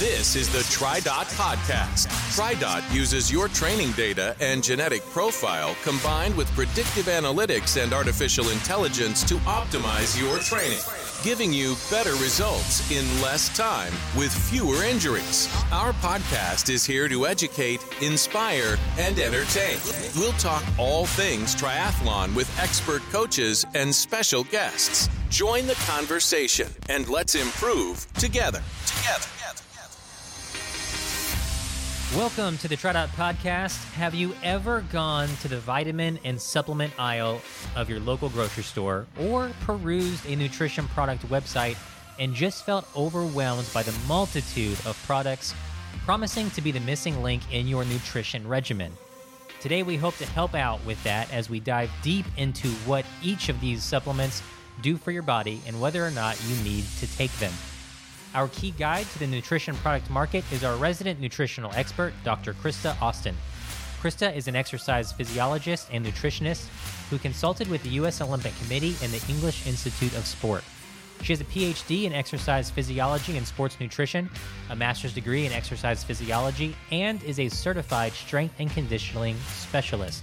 This is the TriDot Podcast. TriDot uses your training data and genetic profile combined with predictive analytics and artificial intelligence to optimize your training, giving you better results in less time with fewer injuries. Our podcast is here to educate, inspire, and entertain. We'll talk all things triathlon with expert coaches and special guests. Join the conversation and let's improve together. Together. Welcome to the TriDot Podcast. Have you ever gone to the vitamin and supplement aisle of your local grocery store or perused a nutrition product website and just felt overwhelmed by the multitude of products promising to be the missing link in your nutrition regimen? Today, we hope to help out with that as we dive deep into what each of these supplements do for your body and whether or not you need to take them. Our key guide to the nutrition product market is our resident nutritional expert, Dr. Krista Austin. Krista is an exercise physiologist and nutritionist who consulted with the U.S. Olympic Committee and the English Institute of Sport. She has a PhD in exercise physiology and sports nutrition, a master's degree in exercise physiology, and is a certified strength and conditioning specialist.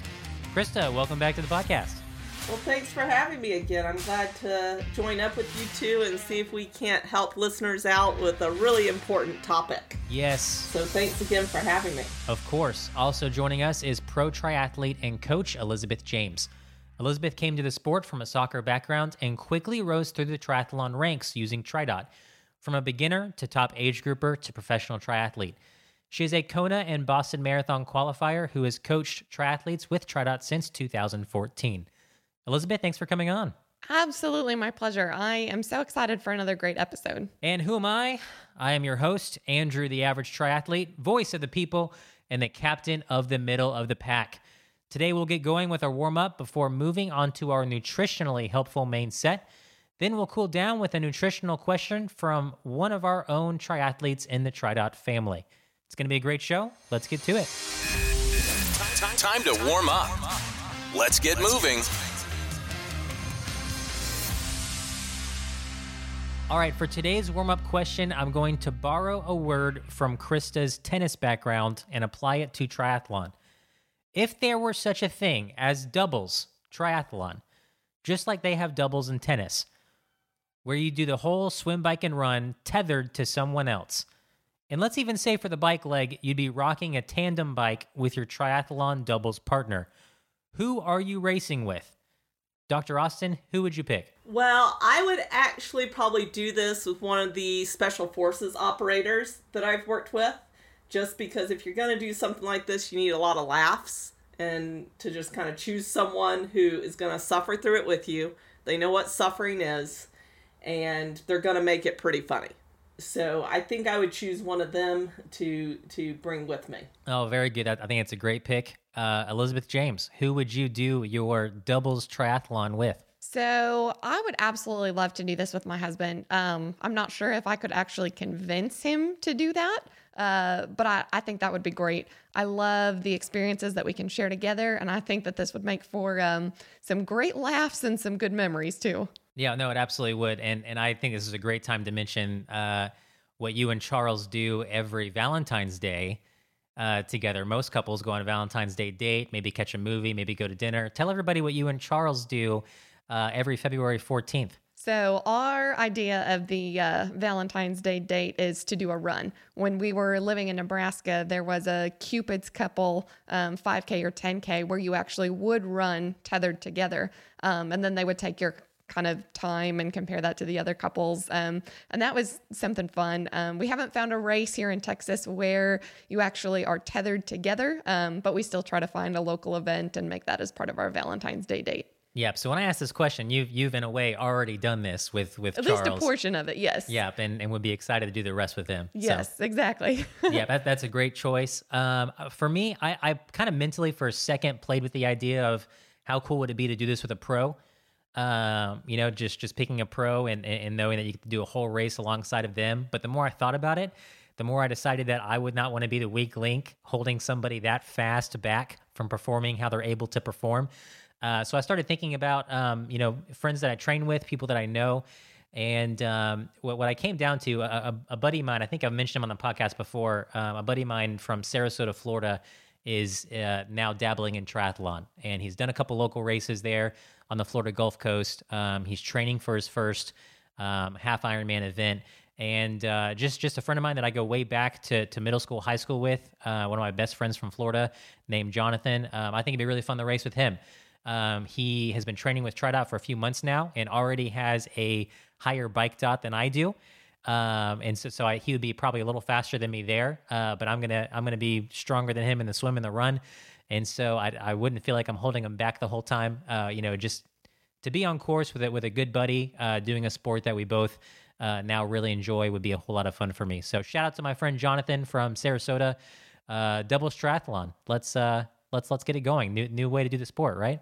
Krista, welcome back to the podcast. Well, thanks for having me again. I'm glad to join up with you two and see if we can't help listeners out with a really important topic. Yes. So, thanks again for having me. Of course. Also joining us is pro triathlete and coach Elizabeth James. Elizabeth came to the sport from a soccer background and quickly rose through the triathlon ranks using TriDot, from a beginner to top age grouper to professional triathlete. She is a Kona and Boston Marathon qualifier who has coached triathletes with TriDot since 2014. Elizabeth, thanks for coming on. Absolutely, my pleasure. I am so excited for another great episode. And who am I? I am your host, Andrew, the average triathlete, voice of the people, and the captain of the middle of the pack. Today, we'll get going with our warm up before moving on to our nutritionally helpful main set. Then we'll cool down with a nutritional question from one of our own triathletes in the TriDot family. It's going to be a great show. Let's get to it. Time to warm up. Let's get moving. All right, for today's warm up question, I'm going to borrow a word from Krista's tennis background and apply it to triathlon. If there were such a thing as doubles triathlon, just like they have doubles in tennis, where you do the whole swim, bike, and run tethered to someone else, and let's even say for the bike leg, you'd be rocking a tandem bike with your triathlon doubles partner. Who are you racing with? Dr. Austin, who would you pick? Well, I would actually probably do this with one of the special forces operators that I've worked with, just because if you're going to do something like this, you need a lot of laughs and to just kind of choose someone who is going to suffer through it with you. They know what suffering is and they're going to make it pretty funny. So I think I would choose one of them to to bring with me. Oh, very good. I think it's a great pick. Uh, Elizabeth James, who would you do your doubles triathlon with? So I would absolutely love to do this with my husband. Um, I'm not sure if I could actually convince him to do that, uh, but I, I think that would be great. I love the experiences that we can share together, and I think that this would make for um, some great laughs and some good memories too. Yeah, no, it absolutely would, and and I think this is a great time to mention uh, what you and Charles do every Valentine's Day uh, together. Most couples go on a Valentine's Day date, maybe catch a movie, maybe go to dinner. Tell everybody what you and Charles do uh, every February 14th. So, our idea of the uh, Valentine's Day date is to do a run. When we were living in Nebraska, there was a Cupid's couple um, 5K or 10K where you actually would run tethered together. Um, and then they would take your kind of time and compare that to the other couples. Um, and that was something fun. Um, we haven't found a race here in Texas where you actually are tethered together, um, but we still try to find a local event and make that as part of our Valentine's Day date. Yep. So when I asked this question, you've you've in a way already done this with with At Charles. least a portion of it, yes. Yep, and and would be excited to do the rest with him. Yes, So, exactly. yeah, that, that's a great choice. Um, for me, I, I kind of mentally for a second played with the idea of how cool would it be to do this with a pro. Um, you know, just just picking a pro and, and knowing that you could do a whole race alongside of them. But the more I thought about it, the more I decided that I would not want to be the weak link holding somebody that fast back from performing how they're able to perform. Uh, so I started thinking about, um, you know, friends that I train with, people that I know, And um, what, what I came down to, a, a, buddy of mine, I think I've mentioned him on the podcast before, um, a buddy of mine from Sarasota, Florida, is uh, now dabbling in triathlon. And he's done a couple local races there on the Florida Gulf Coast. Um, he's training for his first um, half Ironman event. And uh, just just a friend of mine that I go way back to, to middle school, high school with, uh, one of my best friends from Florida named Jonathan. Um, I think it'd be really fun to race with him. Um, he has been training with TriDot for a few months now and already has a higher bike dot than I do. Um, and so, so I, he would be probably a little faster than me there, uh, but I'm gonna I'm gonna be stronger than him in the swim and the run, and so I, I wouldn't feel like I'm holding them back the whole time. Uh, you know, just to be on course with it with a good buddy, uh, doing a sport that we both uh, now really enjoy would be a whole lot of fun for me. So shout out to my friend Jonathan from Sarasota, uh, doubles triathlon. Let's uh, let's let's get it going. New new way to do the sport, right?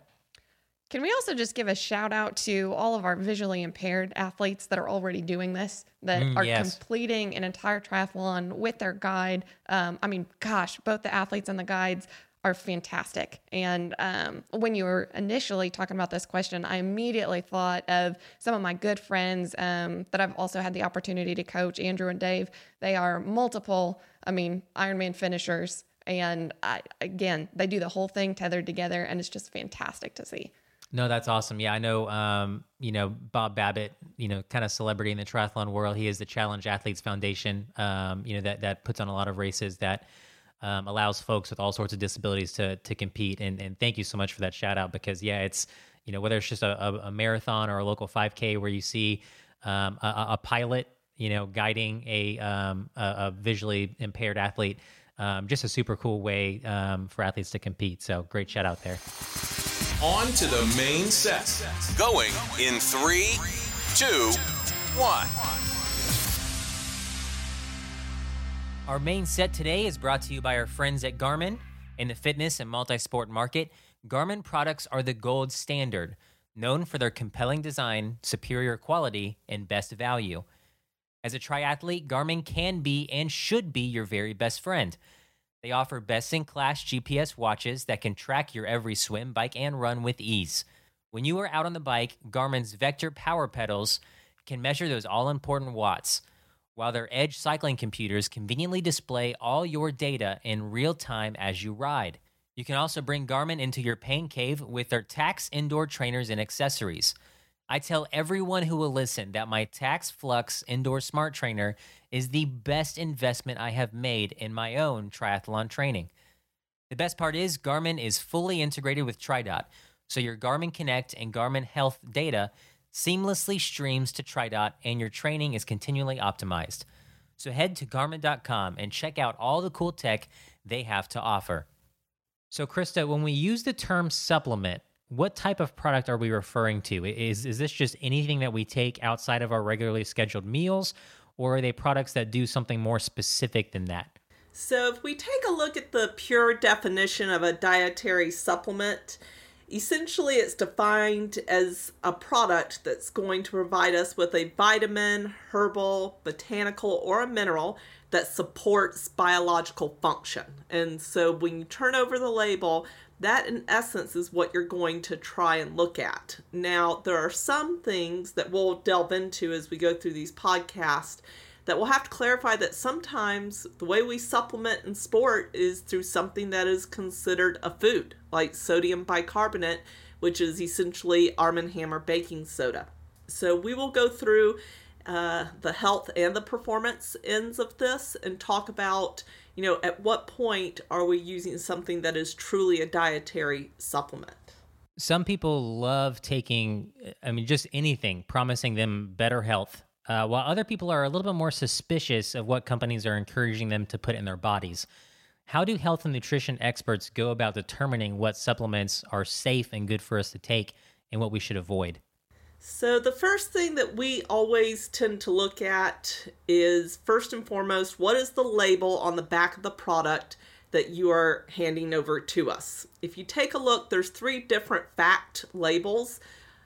Can we also just give a shout out to all of our visually impaired athletes that are already doing this, that Mm, are yes. completing an entire triathlon with their guide? Um, I mean, gosh, both the athletes and the guides are fantastic. And um, when you were initially talking about this question, I immediately thought of some of my good friends um, that I've also had the opportunity to coach, Andrew and Dave. They are multiple, I mean, Ironman finishers. And I, again, they do the whole thing tethered together, and it's just fantastic to see. No, that's awesome. Yeah, I know. Um, you know, Bob Babbitt. You know, kind of celebrity in the triathlon world. He is the Challenged Athletes Foundation. Um, you know that that puts on a lot of races that um, allows folks with all sorts of disabilities to to compete. And and thank you so much for that shout out because yeah, it's you know whether it's just a, a, a marathon or a local 5K where you see um, a, a- pilot, you know, guiding a um, a, a visually impaired athlete. Um, just a super cool way um, for athletes to compete. So great shout out there. On to the main set. Going in three, two, one. Our main set today is brought to you by our friends at Garmin. In the fitness and multi sport market, Garmin products are the gold standard, known for their compelling design, superior quality, and best value. As a triathlete, Garmin can be and should be your very best friend. They offer best in class GPS watches that can track your every swim, bike, and run with ease. When you are out on the bike, Garmin's Vector power pedals can measure those all important watts, while their Edge cycling computers conveniently display all your data in real time as you ride. You can also bring Garmin into your pain cave with their Tacx indoor trainers and accessories. I tell everyone who will listen that my Tacx Flux indoor smart trainer is the best investment I have made in my own triathlon training. The best part is Garmin is fully integrated with TriDot, so your Garmin Connect and Garmin Health data seamlessly streams to TriDot and your training is continually optimized. So head to garmin.com and check out all the cool tech they have to offer. So Krista, when we use the term supplement, what type of product are we referring to? Is is this just anything that we take outside of our regularly scheduled meals or are they products that do something more specific than that? So, if we take a look at the pure definition of a dietary supplement, essentially it's defined as a product that's going to provide us with a vitamin, herbal, botanical, or a mineral that supports biological function. And so, when you turn over the label, that in essence is what you're going to try and look at. Now, there are some things that we'll delve into as we go through these podcasts that we'll have to clarify that sometimes the way we supplement in sport is through something that is considered a food, like sodium bicarbonate, which is essentially Arm & Hammer baking soda. So we will go through uh, the health and the performance ends of this and talk about, you know, at what point are we using something that is truly a dietary supplement. Some people love taking, I mean, just anything, promising them better health, uh, while other people are a little bit more suspicious of what companies are encouraging them to put in their bodies. How do health and nutrition experts go about determining what supplements are safe and good for us to take and what we should avoid? So, the first thing that we always tend to look at is first and foremost, what is the label on the back of the product that you are handing over to us? If you take a look, there's three different fact labels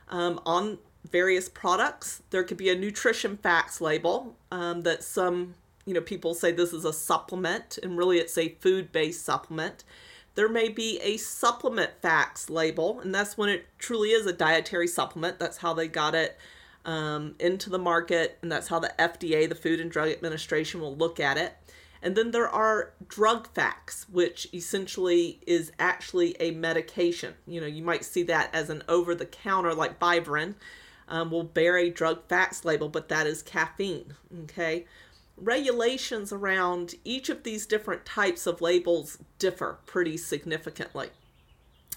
um, on various products. There could be a nutrition facts label um, that some you know people say this is a supplement, and really it's a food-based supplement. There may be a supplement facts label, and that's when it truly is a dietary supplement. That's how they got it um, into the market, and that's how the FDA, the Food and Drug Administration, will look at it. And then there are drug facts, which essentially is actually a medication. You know, you might see that as an over the counter like Vivarin um, will bear a drug facts label, but that is caffeine. Okay. Regulations around each of these different types of labels differ pretty significantly.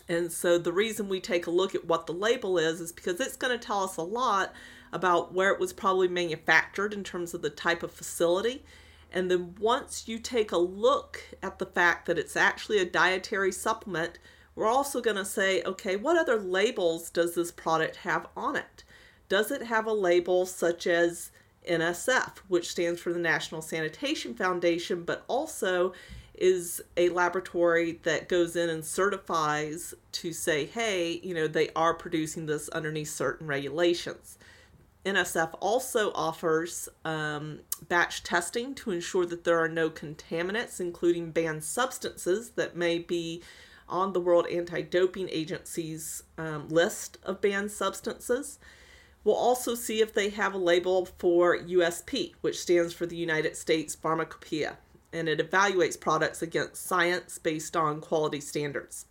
And so the reason we take a look at what the label is is because it's going to tell us a lot about where it was probably manufactured in terms of the type of facility. And then once you take a look at the fact that it's actually a dietary supplement, we're also going to say, okay, what other labels does this product have on it? Does it have a label such as NSF, which stands for the National Sanitation Foundation, but also is a laboratory that goes in and certifies to say, hey, you know, they are producing this underneath certain regulations. NSF also offers um, batch testing to ensure that there are no contaminants, including banned substances that may be on the World Anti Doping Agency's um, list of banned substances. We'll also see if they have a label for USP, which stands for the United States Pharmacopeia, and it evaluates products against science based on quality standards.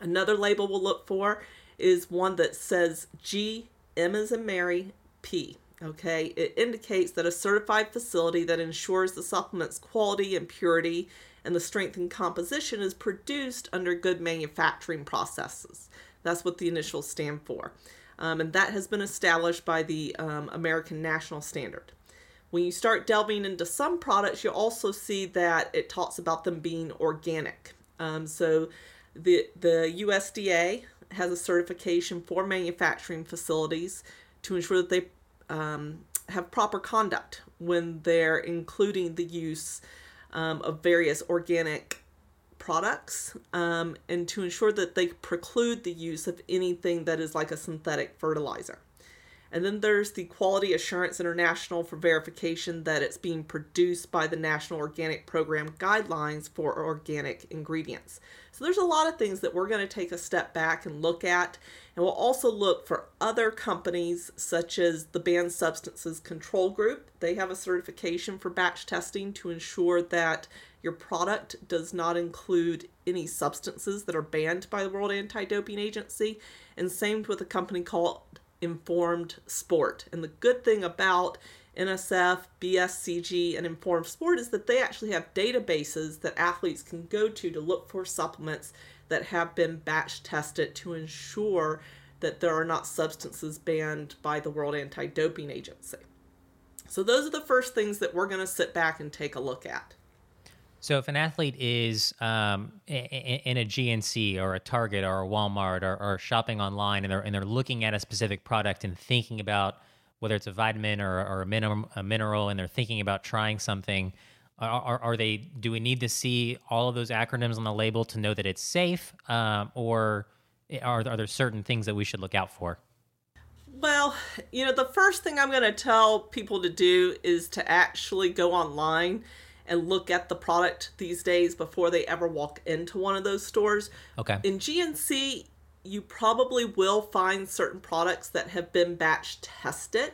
Another label we'll look for is one that says G, M as in Mary, P. Okay, it indicates that a certified facility that ensures the supplement's quality and purity and the strength and composition is produced under good manufacturing processes. That's what the initials stand for um, and that has been established by the um, American National Standard. When you start delving into some products, you'll also see that it talks about them being organic. Um, so the the USDA has a certification for manufacturing facilities to ensure that they um, have proper conduct when they're including the use um, of various organic products um, and to ensure that they preclude the use of anything that is like a synthetic fertilizer. And then there's the Quality Assurance International for verification that it's being produced by the National Organic Program guidelines for organic ingredients. So there's a lot of things that we're going to take a step back and look at. And we'll also look for other companies such as the Banned Substances Control Group. They have a certification for batch testing to ensure that your product does not include any substances that are banned by the World Anti Doping Agency. And same with a company called Informed Sport. And the good thing about NSF, BSCG, and Informed Sport is that they actually have databases that athletes can go to to look for supplements that have been batch tested to ensure that there are not substances banned by the World Anti Doping Agency. So, those are the first things that we're going to sit back and take a look at. So if an athlete is um, in a GNC or a Target or a Walmart or, or, shopping online and they're and they're looking at a specific product and thinking about whether it's a vitamin or, or a, mineral, a mineral and they're thinking about trying something, are, are, they? Do we need to see all of those acronyms on the label to know that it's safe, um, or are, are there certain things that we should look out for? Well, you know, the first thing I'm going to tell people to do is to actually go online and look at the product these days before they ever walk into one of those stores. Okay. In GNC, you probably will find certain products that have been batch tested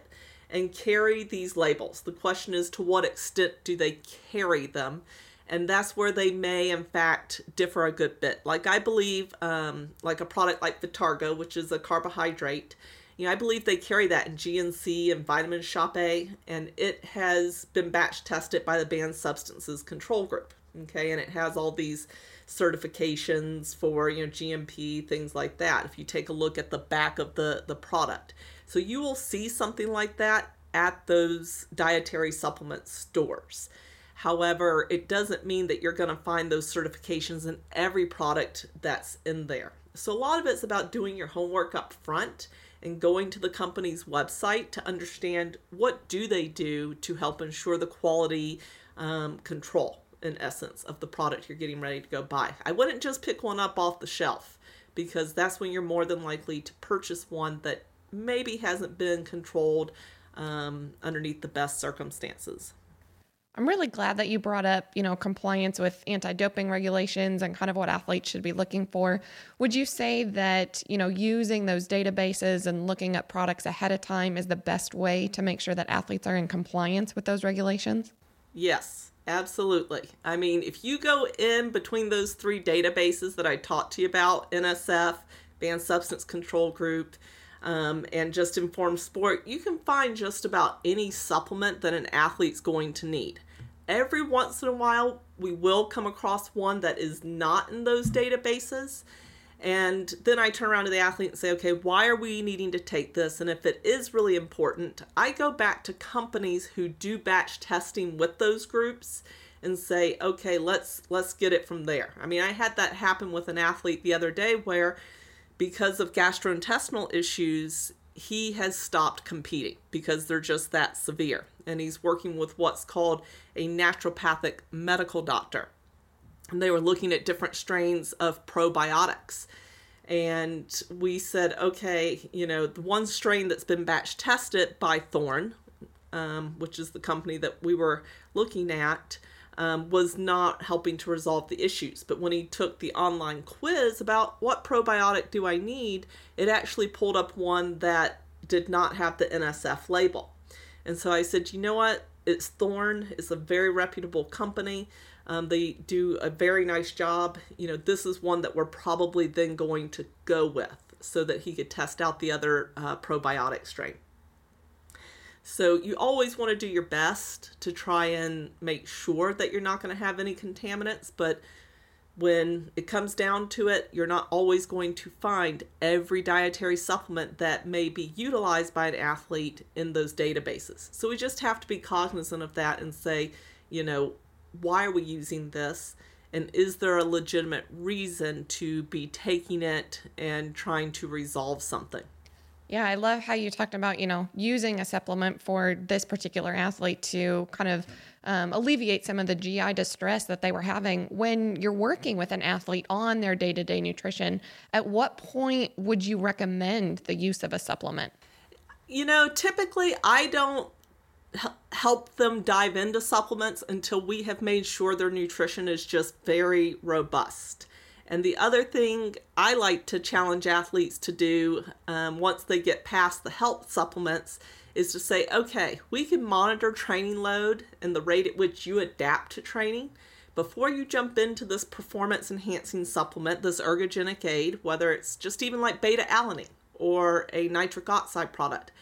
and carry these labels. The question is to what extent do they carry them? And that's where they may, in fact, differ a good bit. Like I believe, um, like a product like Vitargo, which is a carbohydrate, you know, I believe they carry that in GNC and Vitamin Shop A, and it has been batch tested by the Banned Substances Control Group. Okay, and it has all these certifications for you know GMP things like that. If you take a look at the back of the the product, so you will see something like that at those dietary supplement stores. However, it doesn't mean that you're going to find those certifications in every product that's in there. So a lot of it's about doing your homework up front and going to the company's website to understand what do they do to help ensure the quality um, control in essence of the product you're getting ready to go buy. I wouldn't just pick one up off the shelf because that's when you're more than likely to purchase one that maybe hasn't been controlled um, underneath the best circumstances I'm really glad that you brought up, you know, compliance with anti-doping regulations and kind of what athletes should be looking for. Would you say that, you know, using those databases and looking at products ahead of time is the best way to make sure that athletes are in compliance with those regulations? Yes, absolutely. I mean, if you go in between those three databases that I talked to you about, NSF, Banned Substance Control Group, um, and just informed sport, you can find just about any supplement that an athlete's going to need. Every once in a while, we will come across one that is not in those databases. And then I turn around to the athlete and say, okay, why are we needing to take this? And if it is really important, I go back to companies who do batch testing with those groups and say, okay, let's let's get it from there. I mean, I had that happen with an athlete the other day where because of gastrointestinal issues, he has stopped competing because they're just that severe. And he's working with what's called a naturopathic medical doctor. And they were looking at different strains of probiotics. And we said, okay, you know, the one strain that's been batch tested by Thorne, um, which is the company that we were looking at, um, was not helping to resolve the issues. But when he took the online quiz about what probiotic do I need, it actually pulled up one that did not have the NSF label. And so I said, you know what? It's Thorne. It's a very reputable company. Um, they do a very nice job. You know, this is one that we're probably then going to go with so that he could test out the other uh, probiotic strain. So you always want to do your best to try and make sure that you're not going to have any contaminants, but when it comes down to it, you're not always going to find every dietary supplement that may be utilized by an athlete in those databases. So we just have to be cognizant of that and say, you know, why are we using this? And is there a legitimate reason to be taking it and trying to resolve something? Yeah, I love how you talked about, you know, using a supplement for this particular athlete to kind of um, alleviate some of the GI distress that they were having. When you're working with an athlete on their day to day nutrition, at what point would you recommend the use of a supplement? You know, typically I don't help them dive into supplements until we have made sure their nutrition is just very robust. And the other thing I like to challenge athletes to do um, once they get past the health supplements is to say, okay, we can monitor training load and the rate at which you adapt to training. Before you jump into this performance enhancing supplement, this ergogenic aid, whether it's just even like beta alanine or a nitric oxide product,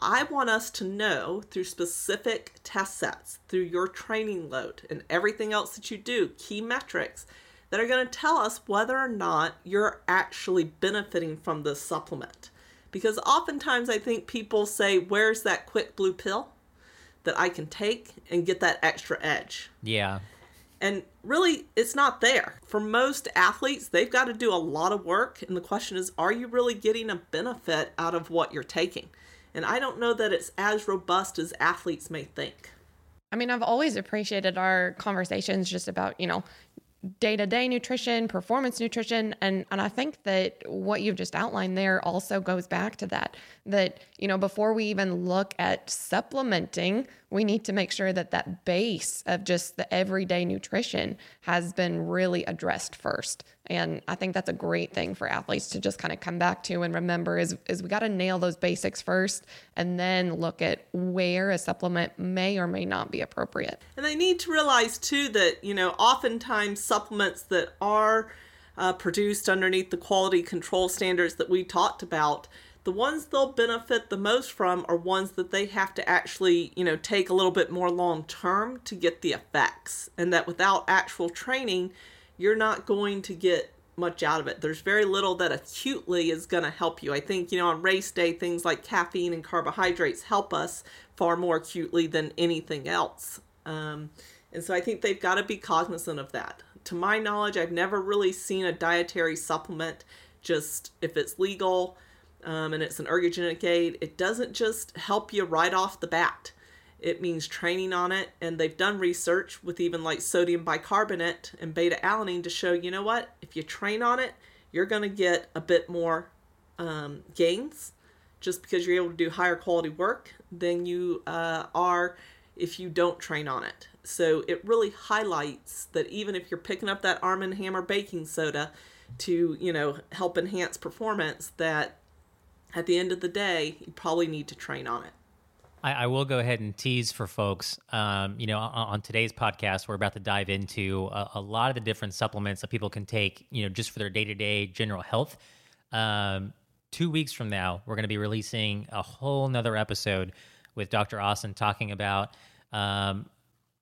I want us to know through specific test sets, through your training load and everything else that you do, key metrics that are going to tell us whether or not you're actually benefiting from this supplement. Because oftentimes I think people say, Where's that quick blue pill that I can take and get that extra edge? Yeah. And really, it's not there. For most athletes, they've got to do a lot of work. And the question is, are you really getting a benefit out of what you're taking? And I don't know that it's as robust as athletes may think. I mean, I've always appreciated our conversations just about, you know, day-to-day nutrition performance nutrition and and i think that what you've just outlined there also goes back to that that you know before we even look at supplementing we need to make sure that that base of just the everyday nutrition has been really addressed first. And i think that's a great thing for athletes to just kind of come back to and remember is is we got to nail those basics first and then look at where a supplement may or may not be appropriate. And they need to realize too that you know oftentimes supplements that are uh, produced underneath the quality control standards that we talked about the ones they'll benefit the most from are ones that they have to actually, you know, take a little bit more long term to get the effects. And that without actual training, you're not going to get much out of it. There's very little that acutely is going to help you. I think, you know, on race day, things like caffeine and carbohydrates help us far more acutely than anything else. Um, and so I think they've got to be cognizant of that. To my knowledge, I've never really seen a dietary supplement just if it's legal um, and it's an ergogenic aid, it doesn't just help you right off the bat. It means training on it, and they've done research with even like sodium bicarbonate and beta alanine to show you know what? If you train on it, you're going to get a bit more um, gains just because you're able to do higher quality work than you uh, are if you don't train on it. So it really highlights that even if you're picking up that Arm & Hammer baking soda to, you know, help enhance performance, that at the end of the day, you probably need to train on it. I, I will go ahead and tease for folks. Um, you know, on, on, today's podcast, we're about to dive into a, a, lot of the different supplements that people can take, you know, just for their day to day general health. Um, two weeks from now, we're going to be releasing a whole nother episode with Dr. Austin talking about um,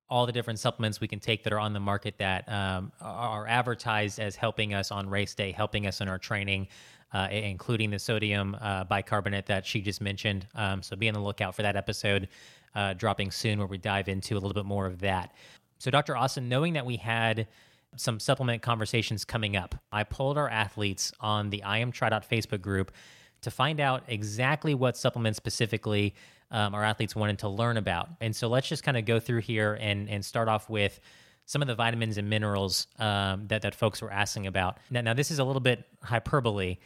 all the different supplements we can take that are on the market that um, are advertised as helping us on race day, helping us in our training, uh, including the sodium uh, bicarbonate that she just mentioned. Um, so be on the lookout for that episode uh, dropping soon where we dive into a little bit more of that. So, Dr. Austin, knowing that we had some supplement conversations coming up, I pulled our athletes on the I Am TriDot Facebook group to find out exactly what supplements specifically um, our athletes wanted to learn about. And so let's just kind of go through here and, and start off with some of the vitamins and minerals um, that, that folks were asking about. Now, now, this is a little bit hyperbole,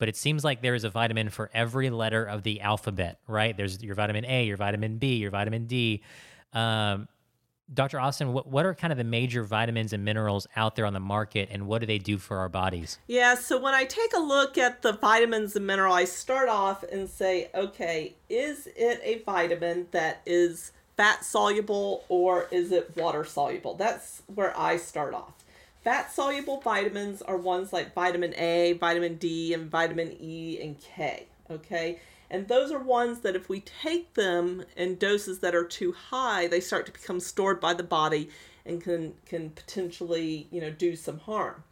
but it seems like there is a vitamin for every letter of the alphabet, right? There's your vitamin A, your vitamin B, your vitamin D. Um, Dr. Austin, what, what are kind of the major vitamins and minerals out there on the market and what do they do for our bodies? Yeah, so when I take a look at the vitamins and mineral, I start off and say, okay, is it a vitamin that is fat soluble or is it water soluble? That's where I start off. Fat soluble vitamins are ones like vitamin A, vitamin D, and vitamin E and K. Okay. And those are ones that if we take them in doses that are too high, they start to become stored by the body and can, can potentially, you know, do some harm.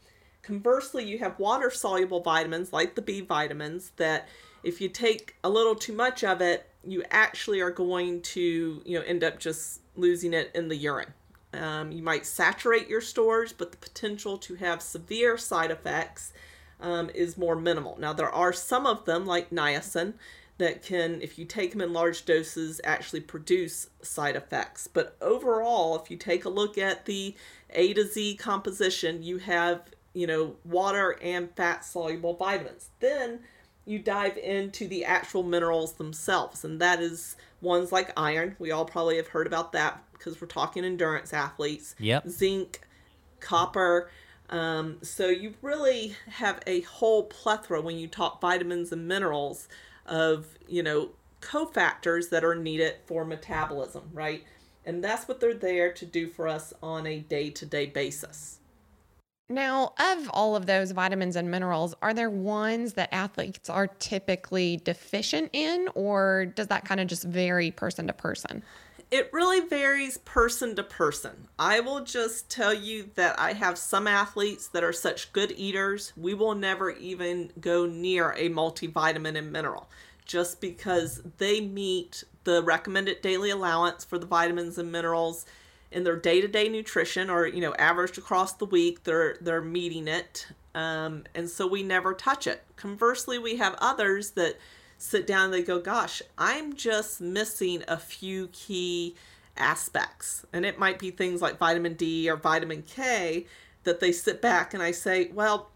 Conversely, you have water soluble vitamins like the B vitamins that if you take a little too much of it, you actually are going to, you know, end up just losing it in the urine. Um, you might saturate your stores, but the potential to have severe side effects um, is more minimal. Now, there are some of them, like niacin, that can, if you take them in large doses, actually produce side effects. But overall, if you take a look at the A to Z composition, you have, you know, water and fat soluble vitamins. Then you dive into the actual minerals themselves, and that is ones like iron. We all probably have heard about that because we're talking endurance athletes. Yep. Zinc, copper. Um, so you really have a whole plethora when you talk vitamins and minerals of, you know, cofactors that are needed for metabolism, right? And that's what they're there to do for us on a day to day basis. Now, of all of those vitamins and minerals, are there ones that athletes are typically deficient in, or does that kind of just vary person to person? It really varies person to person. I will just tell you that I have some athletes that are such good eaters, we will never even go near a multivitamin and mineral just because they meet the recommended daily allowance for the vitamins and minerals in their day-to-day nutrition or you know averaged across the week they're they're meeting it um, and so we never touch it conversely we have others that sit down and they go, gosh, I'm just missing a few key aspects. And it might be things like vitamin D or vitamin K that they sit back and I say, well,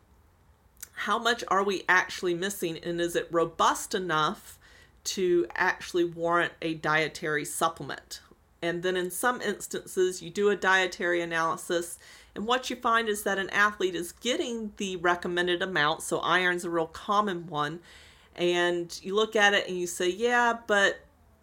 how much are we actually missing? And is it robust enough to actually warrant a dietary supplement? And then in some instances, you do a dietary analysis. And what you find is that an athlete is getting the recommended amount. So, iron's a real common one and you look at it and you say, yeah, but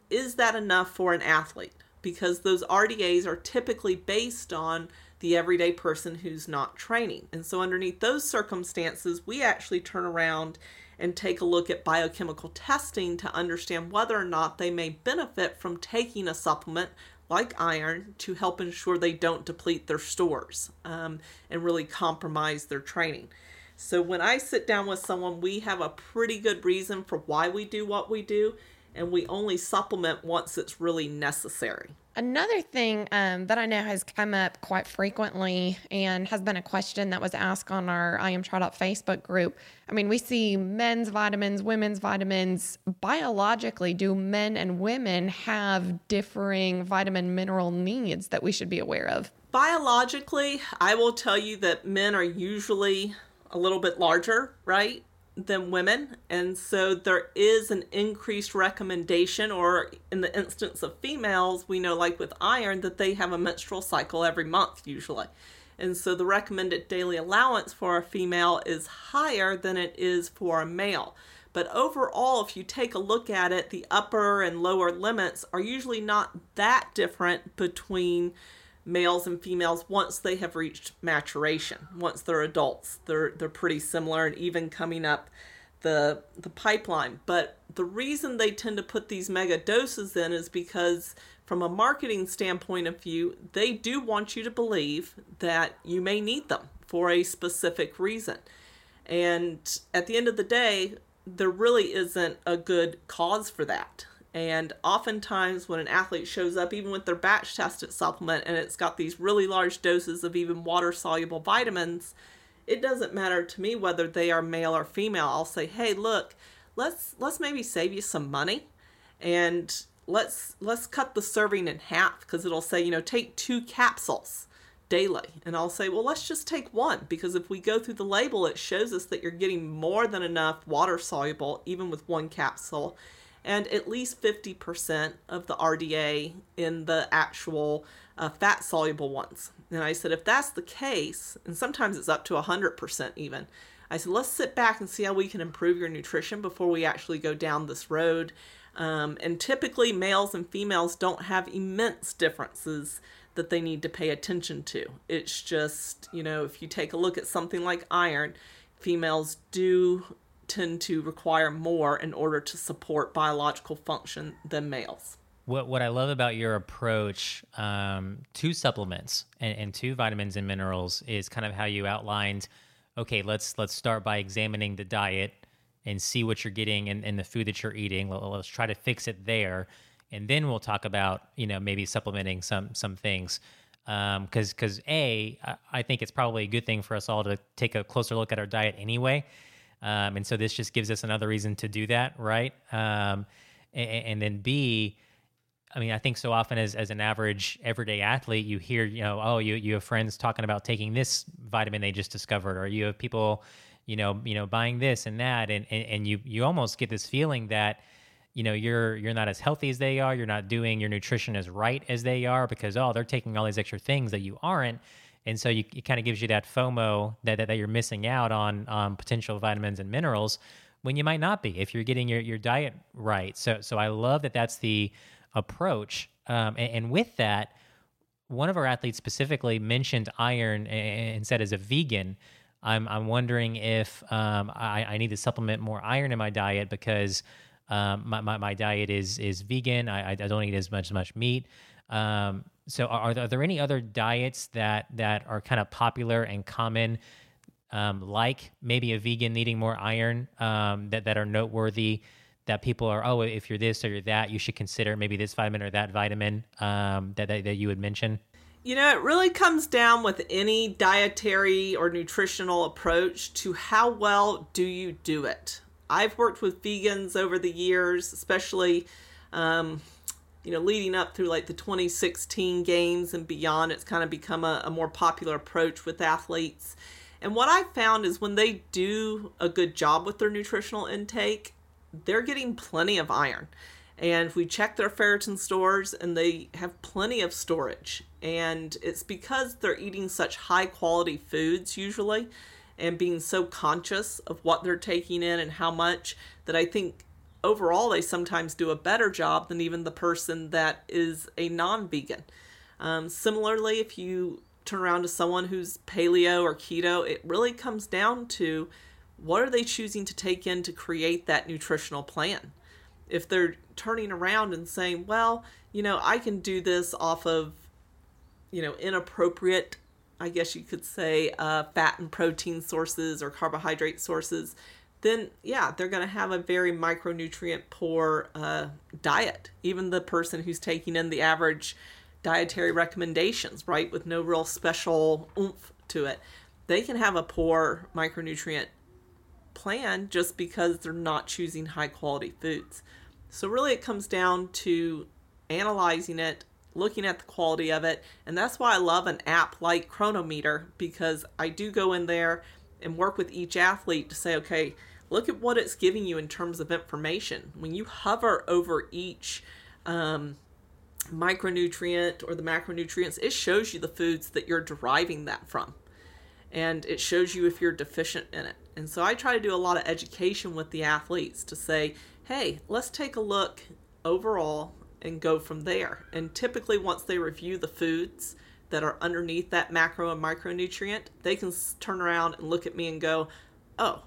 is that enough for an athlete? Because those RDAs are typically based on the everyday person who's not training. And so, underneath those circumstances, we actually turn around and take a look at biochemical testing to understand whether or not they may benefit from taking a supplement like iron to help ensure they don't deplete their stores um, and really compromise their training. So when I sit down with someone, we have a pretty good reason for why we do what we do, and we only supplement once it's really necessary. Another thing um, that I know has come up quite frequently and has been a question that was asked on our I Am TriDot Facebook group. I mean, we see men's vitamins, women's vitamins. Biologically, do men and women have differing vitamin mineral needs that we should be aware of? Biologically, I will tell you that men are usually a little bit larger, right, than women, and so there is an increased recommendation, or in the instance of females, we know, like with iron, that they have a menstrual cycle every month usually. And so the recommended daily allowance for a female is higher than it is for a male. But overall, if you take a look at it, the upper and lower limits are usually not that different between males and females once they have reached maturation. Once they're adults, they're they're pretty similar and even coming up the the pipeline. But the reason they tend to put these mega doses in is because from a marketing standpoint of view, they do want you to believe that you may need them for a specific reason. And at the end of the day, there really isn't a good cause for that. And oftentimes, when an athlete shows up, even with their batch tested supplement, and it's got these really large doses of even water soluble vitamins, it doesn't matter to me whether they are male or female. I'll say, hey, look, let's let's maybe save you some money, and let's let's cut the serving in half because it'll say, you know, take two capsules daily. And I'll say, well, let's just take one because if we go through the label, it shows us that you're getting more than enough water soluble, even with one capsule and at least 50% of the RDA in the actual uh, fat soluble ones. And I said, if that's the case, and sometimes it's up to 100% even, I said, let's sit back and see how we can improve your nutrition before we actually go down this road. Um, and typically, males and females don't have immense differences that they need to pay attention to. It's just, you know, if you take a look at something like iron, females do tend to require more in order to support biological function than males. What what I love about your approach um, to supplements and, and to vitamins and minerals is kind of how you outlined. Okay, let's let's start by examining the diet and see what you're getting in, in the food that you're eating. Let's try to fix it there, and then we'll talk about you know maybe supplementing some some things because um, because a I think it's probably a good thing for us all to take a closer look at our diet anyway um, and so this just gives us another reason to do that, right? Um, and, and, then B, I mean, I think so often as, as an average everyday athlete, you hear, you know, oh, you, you have friends talking about taking this vitamin they just discovered, or you have people, you know, you know, buying this and that. And, and, and you, you almost get this feeling that, you know, you're, you're not as healthy as they are. You're not doing your nutrition as right as they are because, oh, they're taking all these extra things that you aren't and so you, it kind of gives you that FOMO that, that, that you're missing out on um, potential vitamins and minerals when you might not be if you're getting your, your diet right. So so I love that that's the approach. Um, and, and, with that, one of our athletes specifically mentioned iron and said as a vegan. I'm I'm wondering if um, I, I need to supplement more iron in my diet because um, my, my, my diet is is vegan. I, I don't eat as much as much meat. Um, so are, are there any other diets that that are kind of popular and common um, like maybe a vegan needing more iron um, that, that are noteworthy that people are oh if you're this or you're that you should consider maybe this vitamin or that vitamin um, that, that, that you would mention you know it really comes down with any dietary or nutritional approach to how well do you do it. I've worked with vegans over the years especially um, you know, leading up through like the 2016 games and beyond, it's kind of become a, a, more popular approach with athletes. And what I found is when they do a good job with their nutritional intake, they're getting plenty of iron. And we check their ferritin stores and they have plenty of storage. And it's because they're eating such high quality foods usually and being so conscious of what they're taking in and how much that I think overall they sometimes do a better job than even the person that is a non-vegan. Um, similarly if you turn around to someone who's paleo or keto it really comes down to what are they choosing to take in to create that nutritional plan. If they're turning around and saying well you know i can do this off of you know inappropriate i guess you could say uh, fat and protein sources or carbohydrate sources then yeah, they're going to have a very micronutrient poor uh, diet. Even the person who's taking in the average dietary recommendations, right, with no real special oomph to it, they can have a poor micronutrient plan just because they're not choosing high quality foods. So, really, it comes down to analyzing it, looking at the quality of it, and that's why I love an app like Cronometer because I do go in there and work with each athlete to say, okay, look at what it's giving you in terms of information. When you hover over each um, micronutrient or the macronutrients, it shows you the foods that you're deriving that from. And it shows you if you're deficient in it. And so I try to do a lot of education with the athletes to say, hey, let's take a look overall and go from there. And typically, once they review the foods that are underneath that macro and micronutrient, they can turn around and look at me and go, oh,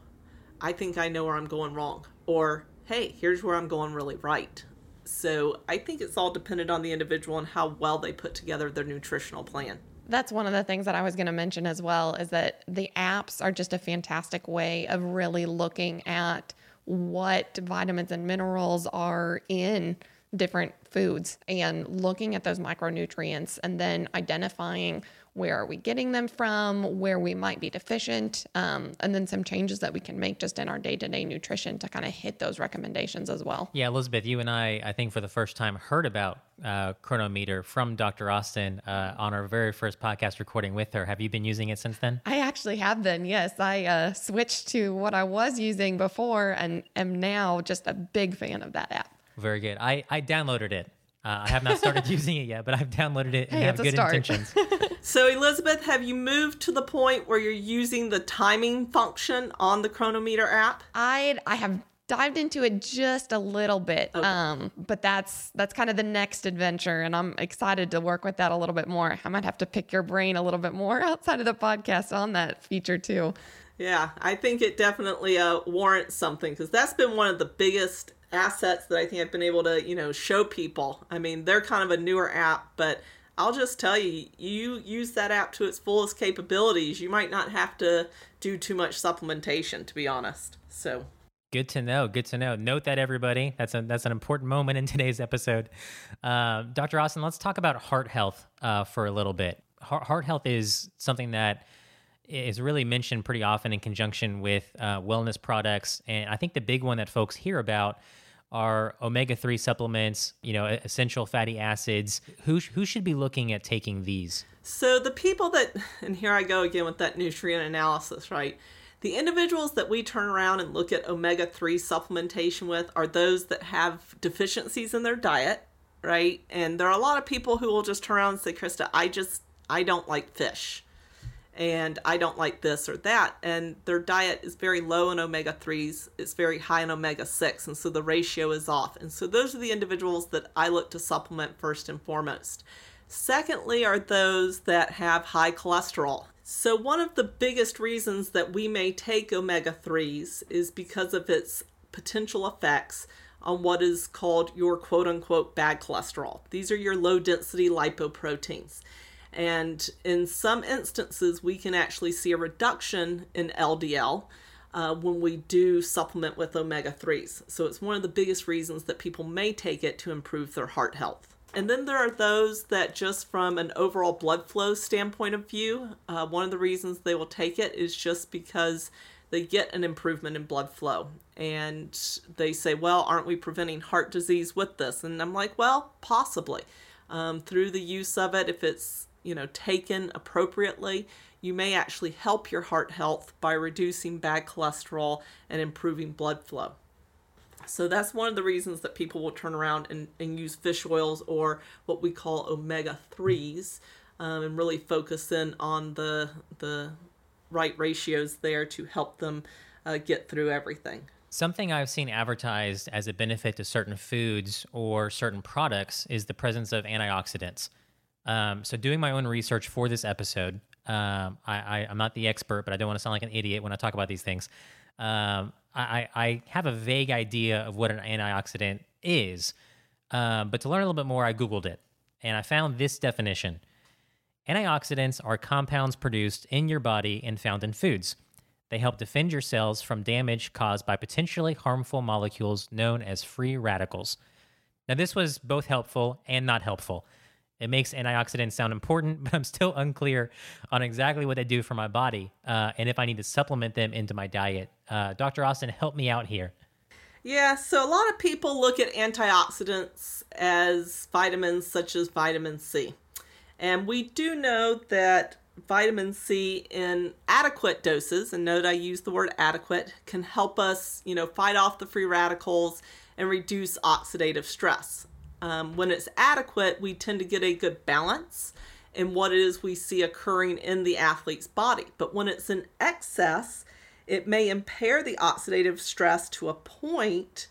I think I know where I'm going wrong. Or, hey, here's where I'm going really right. So I think it's all dependent on the individual and how well they put together their nutritional plan. That's one of the things that I was going to mention as well is that the apps are just a fantastic way of really looking at what vitamins and minerals are in different foods and looking at those micronutrients and then identifying where are we getting them from, where we might be deficient, um, and then some changes that we can make just in our day-to-day nutrition to kind of hit those recommendations as well. Yeah, Elizabeth, you and I, I think for the first time, heard about uh, Cronometer from Dr. Austin uh, on our very first podcast recording with her. Have you been using it since then? I actually have been. Yes, I uh, switched to what I was using before and am now just a big fan of that app. Very good. I, I downloaded it. Uh, I have not started using it yet, but I've downloaded it and Hey, have good intentions. So, Elizabeth, have you moved to the point where you're using the timing function on the Cronometer app? I I have dived into it just a little bit, um, but that's that's kind of the next adventure, and I'm excited to work with that a little bit more. I might have to pick your brain a little bit more outside of the podcast on that feature too. Yeah, I think it definitely uh, warrants something because that's been one of the biggest assets that I think I've been able to, you know, show people. I mean, they're kind of a newer app, but I'll just tell you, you use that app to its fullest capabilities. You might not have to do too much supplementation, to be honest. So, Good to know. Good to know. Note that, everybody. That's a that's an important moment in today's episode. Uh, Dr. Austin, let's talk about heart health uh, for a little bit. Heart, heart health is something that is really mentioned pretty often in conjunction with uh, wellness products, and I think the big one that folks hear about are omega three supplements. You know, essential fatty acids. Who who should be looking at taking these? So the people that, and here I go again with that nutrient analysis, right? The individuals that we turn around and look at omega 3 supplementation with are those that have deficiencies in their diet, right? And there are a lot of people who will just turn around and say, Krista, I just, I don't like fish. And I don't like this or that. And their diet is very low in omega 3s, it's very high in omega 6. And so the ratio is off. And so those are the individuals that I look to supplement first and foremost. Secondly, are those that have high cholesterol. So, one of the biggest reasons that we may take omega 3s is because of its potential effects on what is called your quote unquote bad cholesterol. These are your low density lipoproteins. And in some instances, we can actually see a reduction in LDL uh, when we do supplement with omega 3s. So, it's one of the biggest reasons that people may take it to improve their heart health. And then there are those that, just from an overall blood flow standpoint of view, uh, one of the reasons they will take it is just because they get an improvement in blood flow. And they say, well, aren't we preventing heart disease with this? And I'm like, well, possibly. Um, through the use of it, if it's you know taken appropriately, you may actually help your heart health by reducing bad cholesterol and improving blood flow. So that's one of the reasons that people will turn around and, and use fish oils or what we call omega 3s um, and really focus in on the, the right ratios there to help them uh, get through everything. Something I've seen advertised as a benefit to certain foods or certain products is the presence of antioxidants. Um, so, doing my own research for this episode, um, I, I, I'm not the expert, but I don't want to sound like an idiot when I talk about these things. Um, I, I have a vague idea of what an antioxidant is, um, but to learn a little bit more, I Googled it and I found this definition Antioxidants are compounds produced in your body and found in foods. They help defend your cells from damage caused by potentially harmful molecules known as free radicals. Now, this was both helpful and not helpful. It makes antioxidants sound important, but I'm still unclear on exactly what they do for my body uh, and if I need to supplement them into my diet. Uh, Dr. Austin, help me out here. Yeah, so a lot of people look at antioxidants as vitamins such as vitamin C. And we do know that vitamin C in adequate doses, and note I use the word adequate, can help us, you know, fight off the free radicals and reduce oxidative stress. Um, when it's adequate, we tend to get a good balance in what it is we see occurring in the athlete's body. But when it's in excess, it may impair the oxidative stress to a point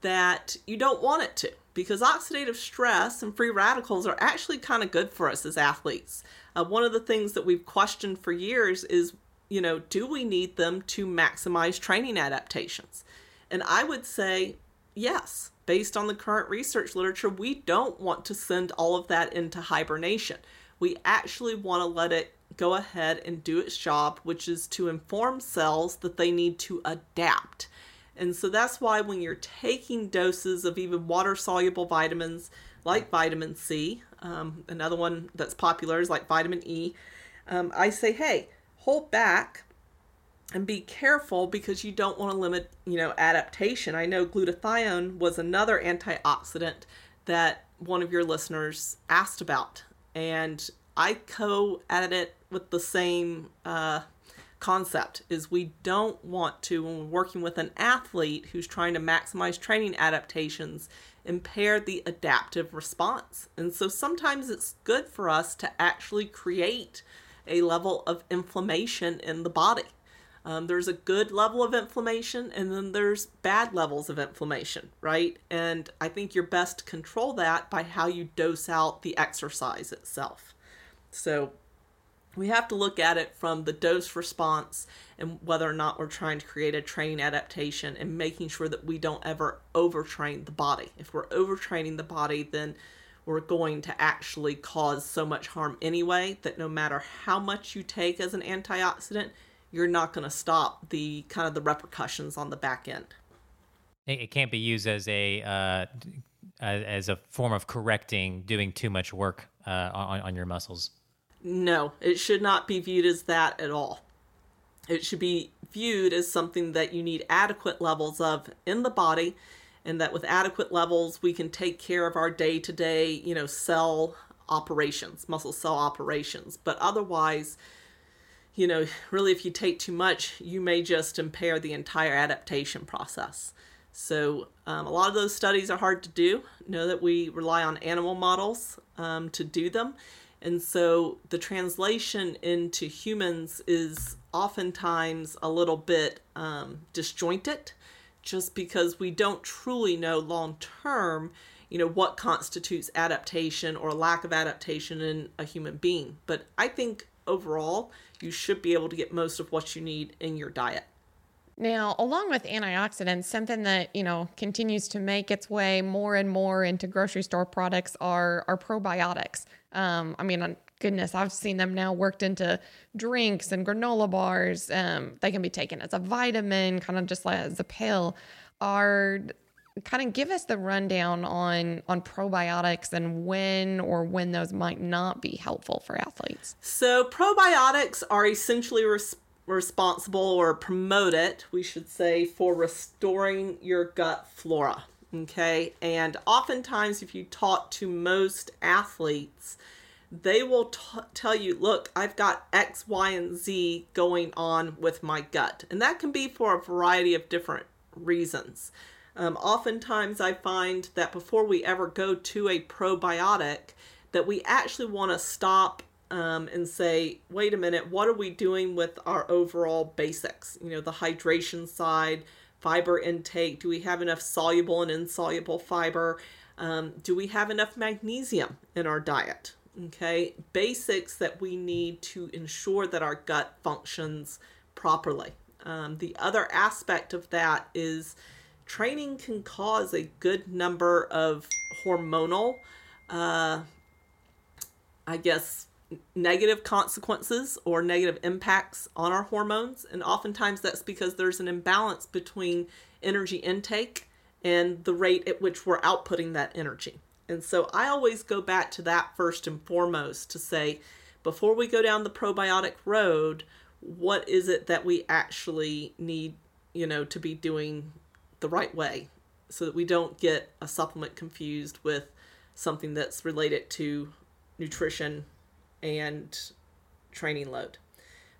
that you don't want it to because oxidative stress and free radicals are actually kind of good for us as athletes. Uh, one of the things that we've questioned for years is, you know, do we need them to maximize training adaptations? And I would say yes. Based on the current research literature, we don't want to send all of that into hibernation. We actually want to let it go ahead and do its job, which is to inform cells that they need to adapt. And so that's why when you're taking doses of even water soluble vitamins like vitamin C, um, another one that's popular is like vitamin E, um, I say, hey, hold back and be careful because you don't want to limit, you know, adaptation. I know glutathione was another antioxidant that one of your listeners asked about, and I co-added it with the same uh, concept is we don't want to when we're working with an athlete who's trying to maximize training adaptations impair the adaptive response and so sometimes it's good for us to actually create a level of inflammation in the body um, there's a good level of inflammation and then there's bad levels of inflammation right and i think you're best to control that by how you dose out the exercise itself so we have to look at it from the dose response and whether or not we're trying to create a training adaptation and making sure that we don't ever overtrain the body. If we're overtraining the body, then we're going to actually cause so much harm anyway that no matter how much you take as an antioxidant, you're not going to stop the kind of the repercussions on the back end. It can't be used as a uh, as a form of correcting doing too much work uh, on, on your muscles. No, it should not be viewed as that at all. It should be viewed as something that you need adequate levels of in the body, and that with adequate levels, we can take care of our day to day, you know, cell operations, muscle cell operations. But otherwise, you know, really, if you take too much, you may just impair the entire adaptation process. So, um, a lot of those studies are hard to do. Know that we rely on animal models um, to do them and so the translation into humans is oftentimes a little bit um, disjointed just because we don't truly know long term you know what constitutes adaptation or lack of adaptation in a human being but i think overall you should be able to get most of what you need in your diet now, along with antioxidants, something that, you know, continues to make its way more and more into grocery store products are, are probiotics. Um, I mean, goodness, I've seen them now worked into drinks and granola bars. Um, they can be taken as a vitamin, kind of just like as a pill. Are kind of give us the rundown on on probiotics and when or when those might not be helpful for athletes. So probiotics are essentially responsible responsible or promote it, we should say, for restoring your gut flora. Okay. And oftentimes, if you talk to most athletes, they will t- tell you, look, I've got X, Y, and Z going on with my gut. And that can be for a variety of different reasons. Um, oftentimes, I find that before we ever go to a probiotic, that we actually want to stop um, and say, wait a minute, what are we doing with our overall basics? You know, the hydration side, fiber intake. Do we have enough soluble and insoluble fiber? Um, do we have enough magnesium in our diet? Okay, basics that we need to ensure that our gut functions properly. Um, the other aspect of that is training can cause a good number of hormonal, uh, I guess, negative consequences or negative impacts on our hormones. And oftentimes that's because there's an imbalance between energy intake and the rate at which we're outputting that energy. And so I always go back to that first and foremost to say, before we go down the probiotic road, what is it that we actually need, you know, to be doing the right way so that we don't get a supplement confused with something that's related to nutrition and training load.